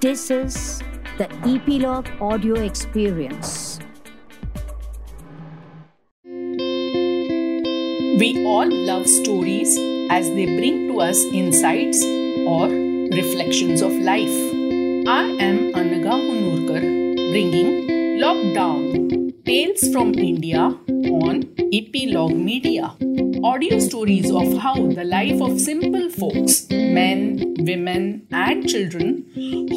This is the Epilogue Audio Experience. We all love stories as they bring to us insights or reflections of life. I am Anagha Hunurkar bringing Lockdown Tales from India on Epilogue Media. Audio stories of how the life of simple folks, men, women, and children,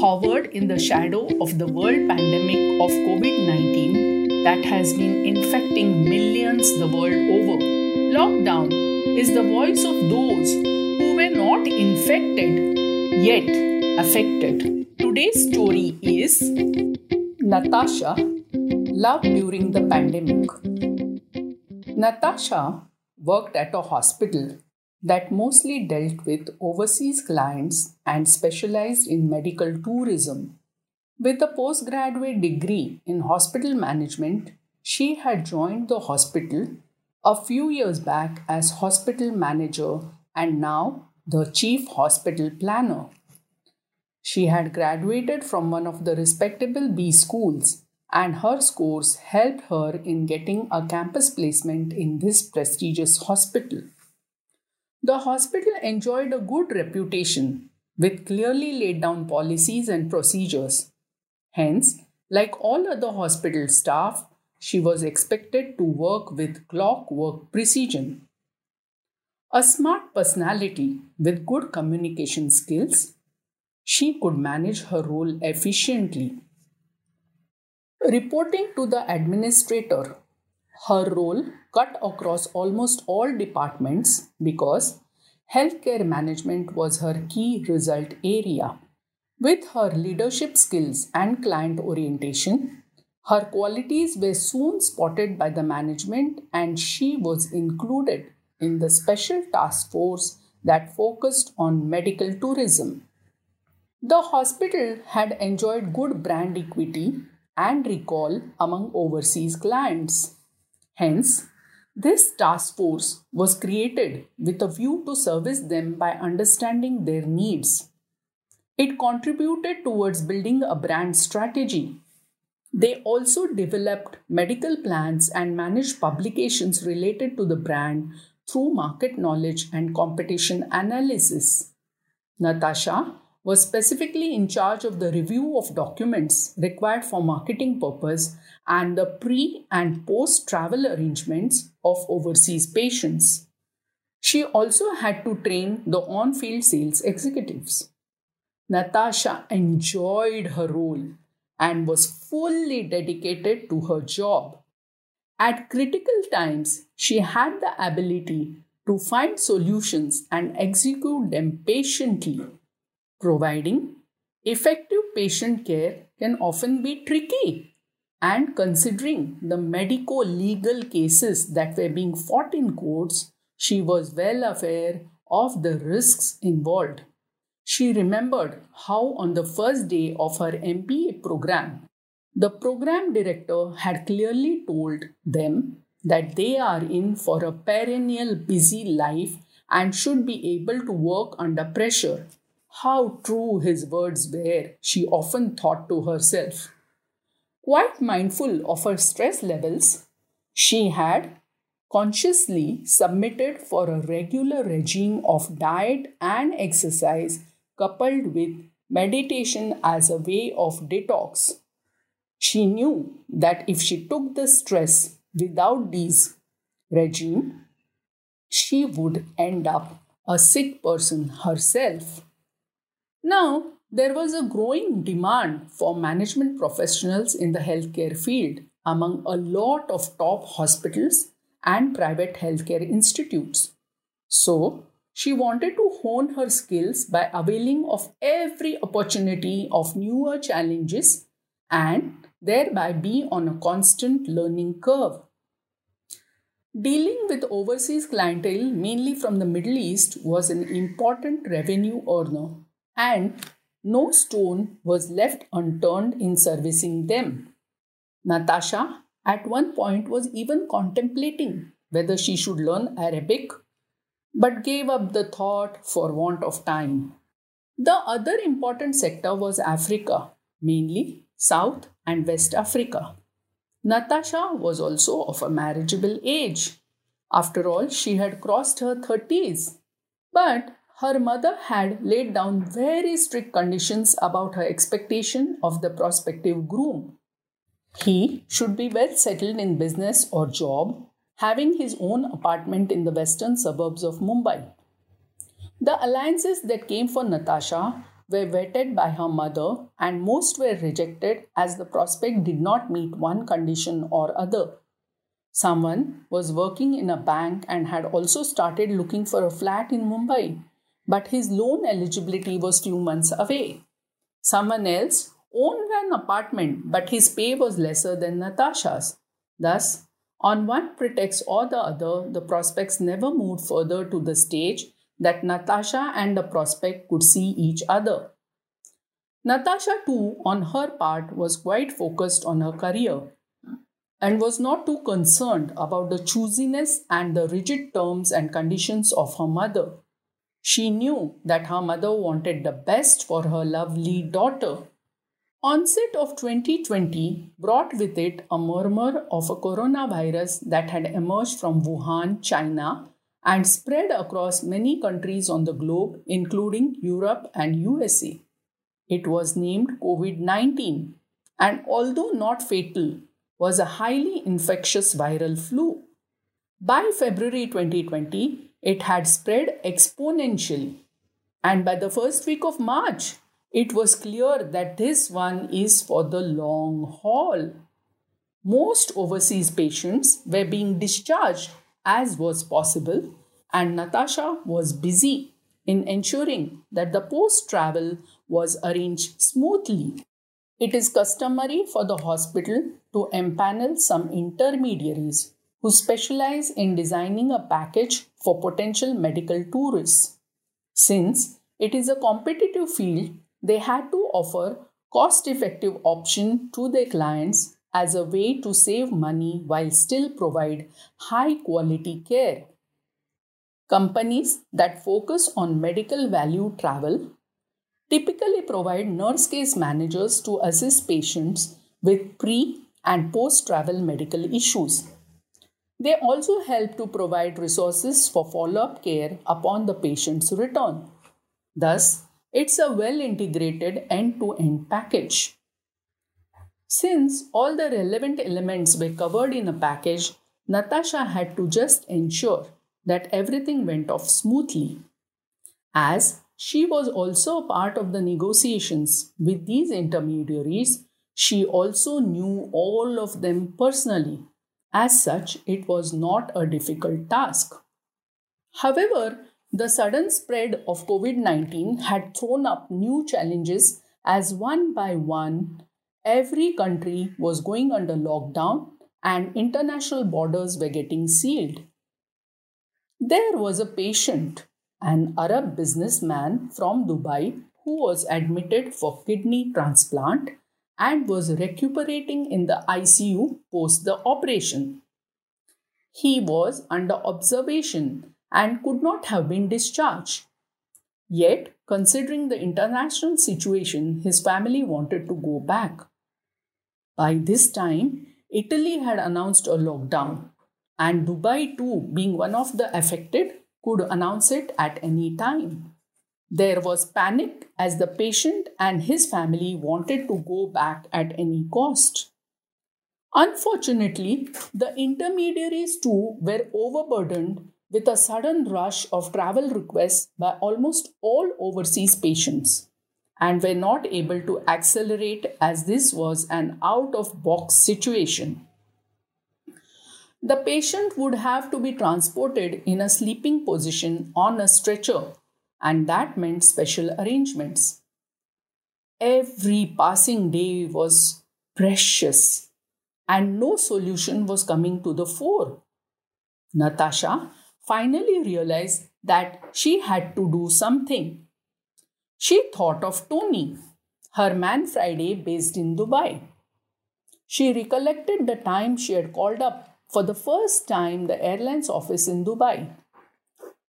hovered in the shadow of the world pandemic of COVID 19 that has been infecting millions the world over. Lockdown is the voice of those who were not infected yet affected. Today's story is Natasha Love During the Pandemic. Natasha worked at a hospital that mostly dealt with overseas clients and specialized in medical tourism. With a postgraduate degree in hospital management, she had joined the hospital a few years back as hospital manager and now the chief hospital planner. She had graduated from one of the respectable B schools and her scores helped her in getting a campus placement in this prestigious hospital. The hospital enjoyed a good reputation with clearly laid down policies and procedures. Hence, like all other hospital staff, she was expected to work with clockwork precision. A smart personality with good communication skills, she could manage her role efficiently Reporting to the administrator, her role cut across almost all departments because healthcare management was her key result area. With her leadership skills and client orientation, her qualities were soon spotted by the management and she was included in the special task force that focused on medical tourism. The hospital had enjoyed good brand equity and recall among overseas clients. Hence, this task force was created with a view to service them by understanding their needs. It contributed towards building a brand strategy. They also developed medical plans and managed publications related to the brand through market knowledge and competition analysis. Natasha was specifically in charge of the review of documents required for marketing purpose and the pre and post travel arrangements of overseas patients. She also had to train the on field sales executives. Natasha enjoyed her role and was fully dedicated to her job. At critical times, she had the ability to find solutions and execute them patiently Providing effective patient care can often be tricky. And considering the medico legal cases that were being fought in courts, she was well aware of the risks involved. She remembered how, on the first day of her MBA program, the program director had clearly told them that they are in for a perennial busy life and should be able to work under pressure how true his words were, she often thought to herself. Quite mindful of her stress levels, she had consciously submitted for a regular regime of diet and exercise coupled with meditation as a way of detox. She knew that if she took the stress without these regime, she would end up a sick person herself. Now, there was a growing demand for management professionals in the healthcare field among a lot of top hospitals and private healthcare institutes. So, she wanted to hone her skills by availing of every opportunity of newer challenges and thereby be on a constant learning curve. Dealing with overseas clientele, mainly from the Middle East, was an important revenue earner and no stone was left unturned in servicing them. Natasha at one point was even contemplating whether she should learn Arabic, but gave up the thought for want of time. The other important sector was Africa, mainly South and West Africa. Natasha was also of a marriageable age. After all, she had crossed her 30s. But her mother had laid down very strict conditions about her expectation of the prospective groom. He should be well settled in business or job, having his own apartment in the western suburbs of Mumbai. The alliances that came for Natasha were vetted by her mother, and most were rejected as the prospect did not meet one condition or other. Someone was working in a bank and had also started looking for a flat in Mumbai, but his loan eligibility was few months away. Someone else owned an apartment, but his pay was lesser than Natasha's. Thus, on one pretext or the other, the prospects never moved further to the stage that Natasha and the prospect could see each other. Natasha, too, on her part, was quite focused on her career and was not too concerned about the choosiness and the rigid terms and conditions of her mother. She knew that her mother wanted the best for her lovely daughter. Onset of 2020 brought with it a murmur of a coronavirus that had emerged from Wuhan, China, and spread across many countries on the globe, including Europe and USA. It was named COVID 19 and, although not fatal, was a highly infectious viral flu. By February 2020, it had spread exponentially, and by the first week of March, it was clear that this one is for the long haul. Most overseas patients were being discharged as was possible, and Natasha was busy in ensuring that the post travel was arranged smoothly. It is customary for the hospital to empanel some intermediaries who specialize in designing a package for potential medical tourists. Since it is a competitive field, they had to offer cost effective option to their clients as a way to save money while still provide high quality care. Companies that focus on medical value travel typically provide nurse case managers to assist patients with pre and post travel medical issues. They also help to provide resources for follow up care upon the patient's return. Thus, it's a well integrated end to end package. Since all the relevant elements were covered in a package, Natasha had to just ensure that everything went off smoothly. As she was also a part of the negotiations with these intermediaries, she also knew all of them personally. As such, it was not a difficult task. However, the sudden spread of COVID 19 had thrown up new challenges as one by one every country was going under lockdown and international borders were getting sealed. There was a patient, an Arab businessman from Dubai, who was admitted for kidney transplant and was recuperating in the ICU post the operation. He was under observation and could not have been discharged. Yet, considering the international situation, his family wanted to go back. By this time, Italy had announced a lockdown, and Dubai, too, being one of the affected, could announce it at any time. There was panic as the patient and his family wanted to go back at any cost. Unfortunately, the intermediaries too were overburdened with a sudden rush of travel requests by almost all overseas patients and were not able to accelerate as this was an out of box situation. The patient would have to be transported in a sleeping position on a stretcher, and that meant special arrangements. Every passing day was precious, and no solution was coming to the fore. Natasha finally realized that she had to do something. She thought of Tony, her man Friday based in Dubai. She recollected the time she had called up for the first time the airline's office in Dubai.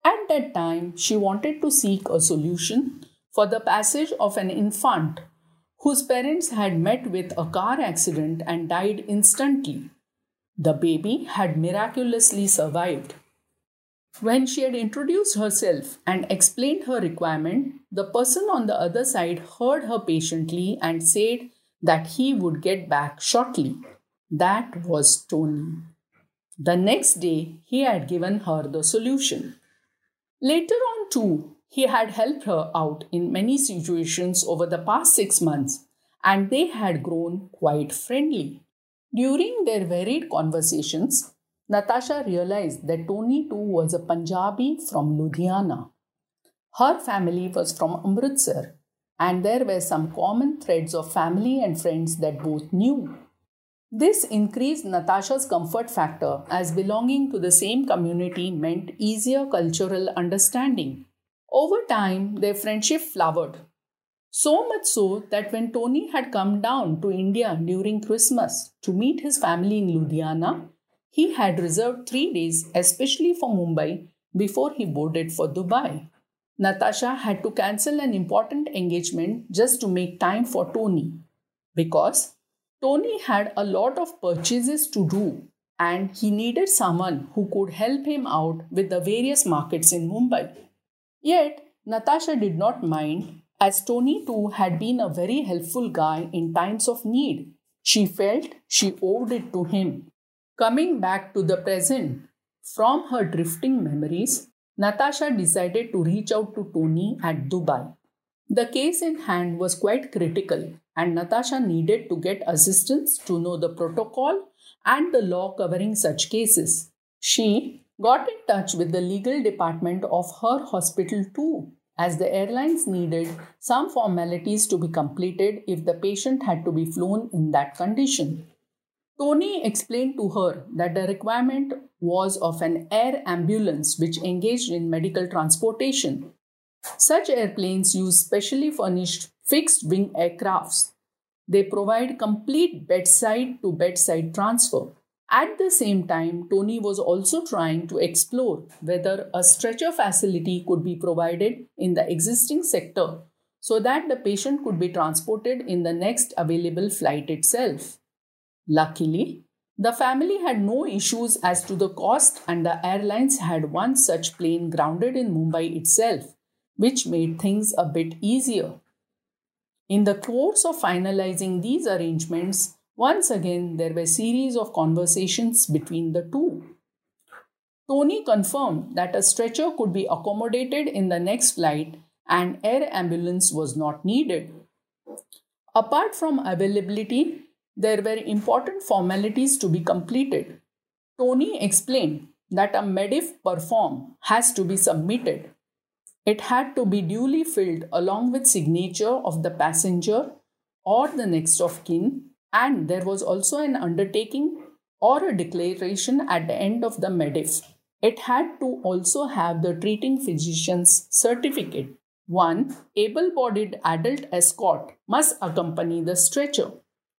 At that time, she wanted to seek a solution for the passage of an infant whose parents had met with a car accident and died instantly. The baby had miraculously survived. When she had introduced herself and explained her requirement, the person on the other side heard her patiently and said that he would get back shortly. That was Tony. The next day, he had given her the solution. Later on, too, he had helped her out in many situations over the past six months, and they had grown quite friendly. During their varied conversations, Natasha realized that Tony too was a Punjabi from Ludhiana. Her family was from Amritsar, and there were some common threads of family and friends that both knew. This increased Natasha's comfort factor as belonging to the same community meant easier cultural understanding. Over time, their friendship flowered. So much so that when Tony had come down to India during Christmas to meet his family in Ludhiana, he had reserved three days, especially for Mumbai, before he boarded for Dubai. Natasha had to cancel an important engagement just to make time for Tony because Tony had a lot of purchases to do and he needed someone who could help him out with the various markets in Mumbai. Yet, Natasha did not mind as Tony too had been a very helpful guy in times of need. She felt she owed it to him. Coming back to the present, from her drifting memories, Natasha decided to reach out to Tony at Dubai. The case in hand was quite critical, and Natasha needed to get assistance to know the protocol and the law covering such cases. She got in touch with the legal department of her hospital too, as the airlines needed some formalities to be completed if the patient had to be flown in that condition. Tony explained to her that the requirement was of an air ambulance which engaged in medical transportation. Such airplanes use specially furnished fixed wing aircrafts. They provide complete bedside to bedside transfer. At the same time, Tony was also trying to explore whether a stretcher facility could be provided in the existing sector so that the patient could be transported in the next available flight itself. Luckily, the family had no issues as to the cost, and the airlines had one such plane grounded in Mumbai itself, which made things a bit easier. In the course of finalizing these arrangements, once again there were series of conversations between the two. Tony confirmed that a stretcher could be accommodated in the next flight and air ambulance was not needed. Apart from availability, there were important formalities to be completed. Tony explained that a MEDIF perform has to be submitted. It had to be duly filled along with signature of the passenger or the next of kin, and there was also an undertaking or a declaration at the end of the MEDIF. It had to also have the treating physician's certificate. One able bodied adult escort must accompany the stretcher.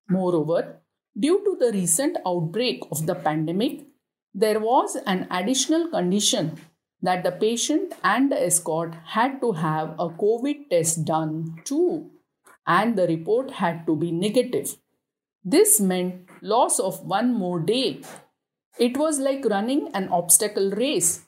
Moreover, due to the recent outbreak of the pandemic, there was an additional condition that the patient and the escort had to have a COVID test done too, and the report had to be negative. This meant loss of one more day. It was like running an obstacle race.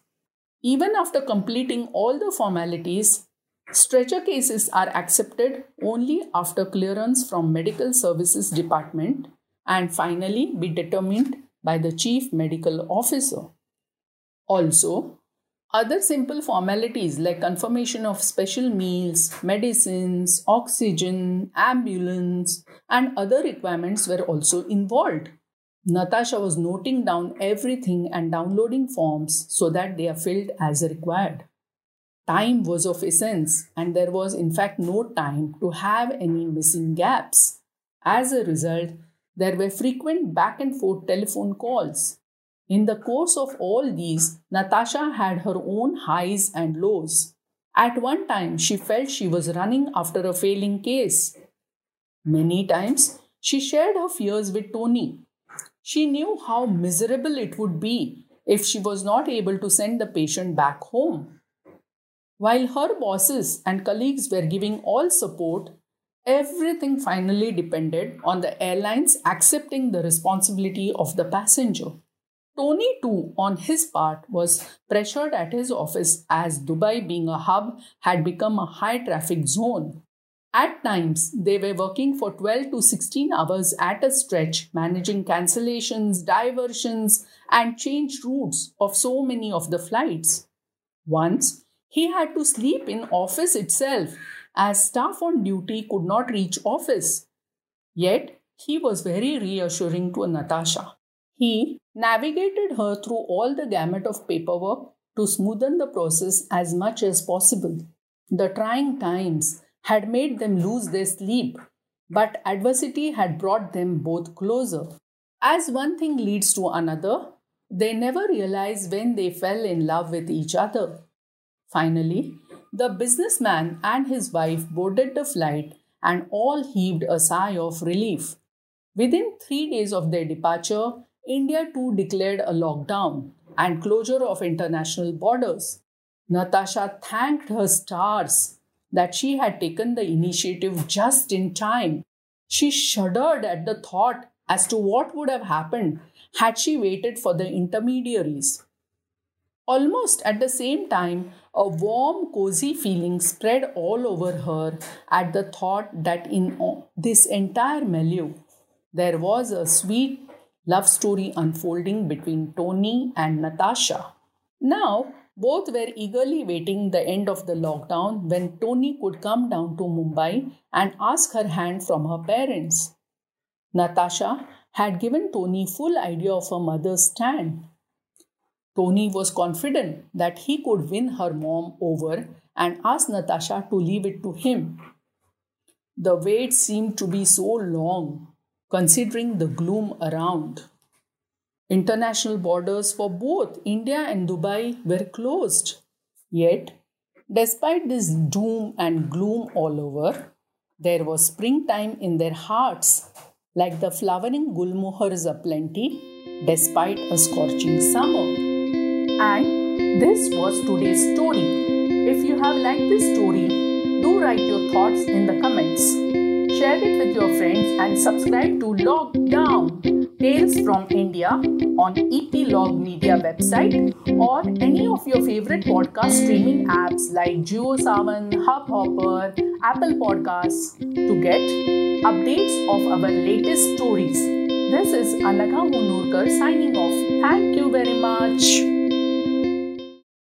Even after completing all the formalities, Stretcher cases are accepted only after clearance from Medical Services Department and finally be determined by the Chief Medical Officer. Also, other simple formalities like confirmation of special meals, medicines, oxygen, ambulance, and other requirements were also involved. Natasha was noting down everything and downloading forms so that they are filled as required. Time was of essence, and there was, in fact, no time to have any missing gaps. As a result, there were frequent back and forth telephone calls. In the course of all these, Natasha had her own highs and lows. At one time, she felt she was running after a failing case. Many times, she shared her fears with Tony. She knew how miserable it would be if she was not able to send the patient back home. While her bosses and colleagues were giving all support, everything finally depended on the airlines accepting the responsibility of the passenger. Tony, too, on his part, was pressured at his office as Dubai, being a hub, had become a high traffic zone. At times, they were working for 12 to 16 hours at a stretch, managing cancellations, diversions, and changed routes of so many of the flights. Once, he had to sleep in office itself as staff on duty could not reach office. Yet he was very reassuring to Natasha. He navigated her through all the gamut of paperwork to smoothen the process as much as possible. The trying times had made them lose their sleep, but adversity had brought them both closer. As one thing leads to another, they never realized when they fell in love with each other. Finally, the businessman and his wife boarded the flight and all heaved a sigh of relief. Within three days of their departure, India too declared a lockdown and closure of international borders. Natasha thanked her stars that she had taken the initiative just in time. She shuddered at the thought as to what would have happened had she waited for the intermediaries. Almost at the same time, a warm, cozy feeling spread all over her at the thought that in this entire milieu, there was a sweet love story unfolding between Tony and Natasha. Now, both were eagerly waiting the end of the lockdown when Tony could come down to Mumbai and ask her hand from her parents. Natasha had given Tony full idea of her mother's stand Tony was confident that he could win her mom over and asked Natasha to leave it to him. The wait seemed to be so long, considering the gloom around. International borders for both India and Dubai were closed. Yet, despite this doom and gloom all over, there was springtime in their hearts, like the flowering gulmohars aplenty, despite a scorching summer. And this was today's story. If you have liked this story, do write your thoughts in the comments. Share it with your friends and subscribe to Lockdown Tales from India on Epilogue Media website or any of your favorite podcast streaming apps like JioSaavn, Hubhopper, Apple Podcasts to get updates of our latest stories. This is Anagha Munurkar signing off. Thank you very much.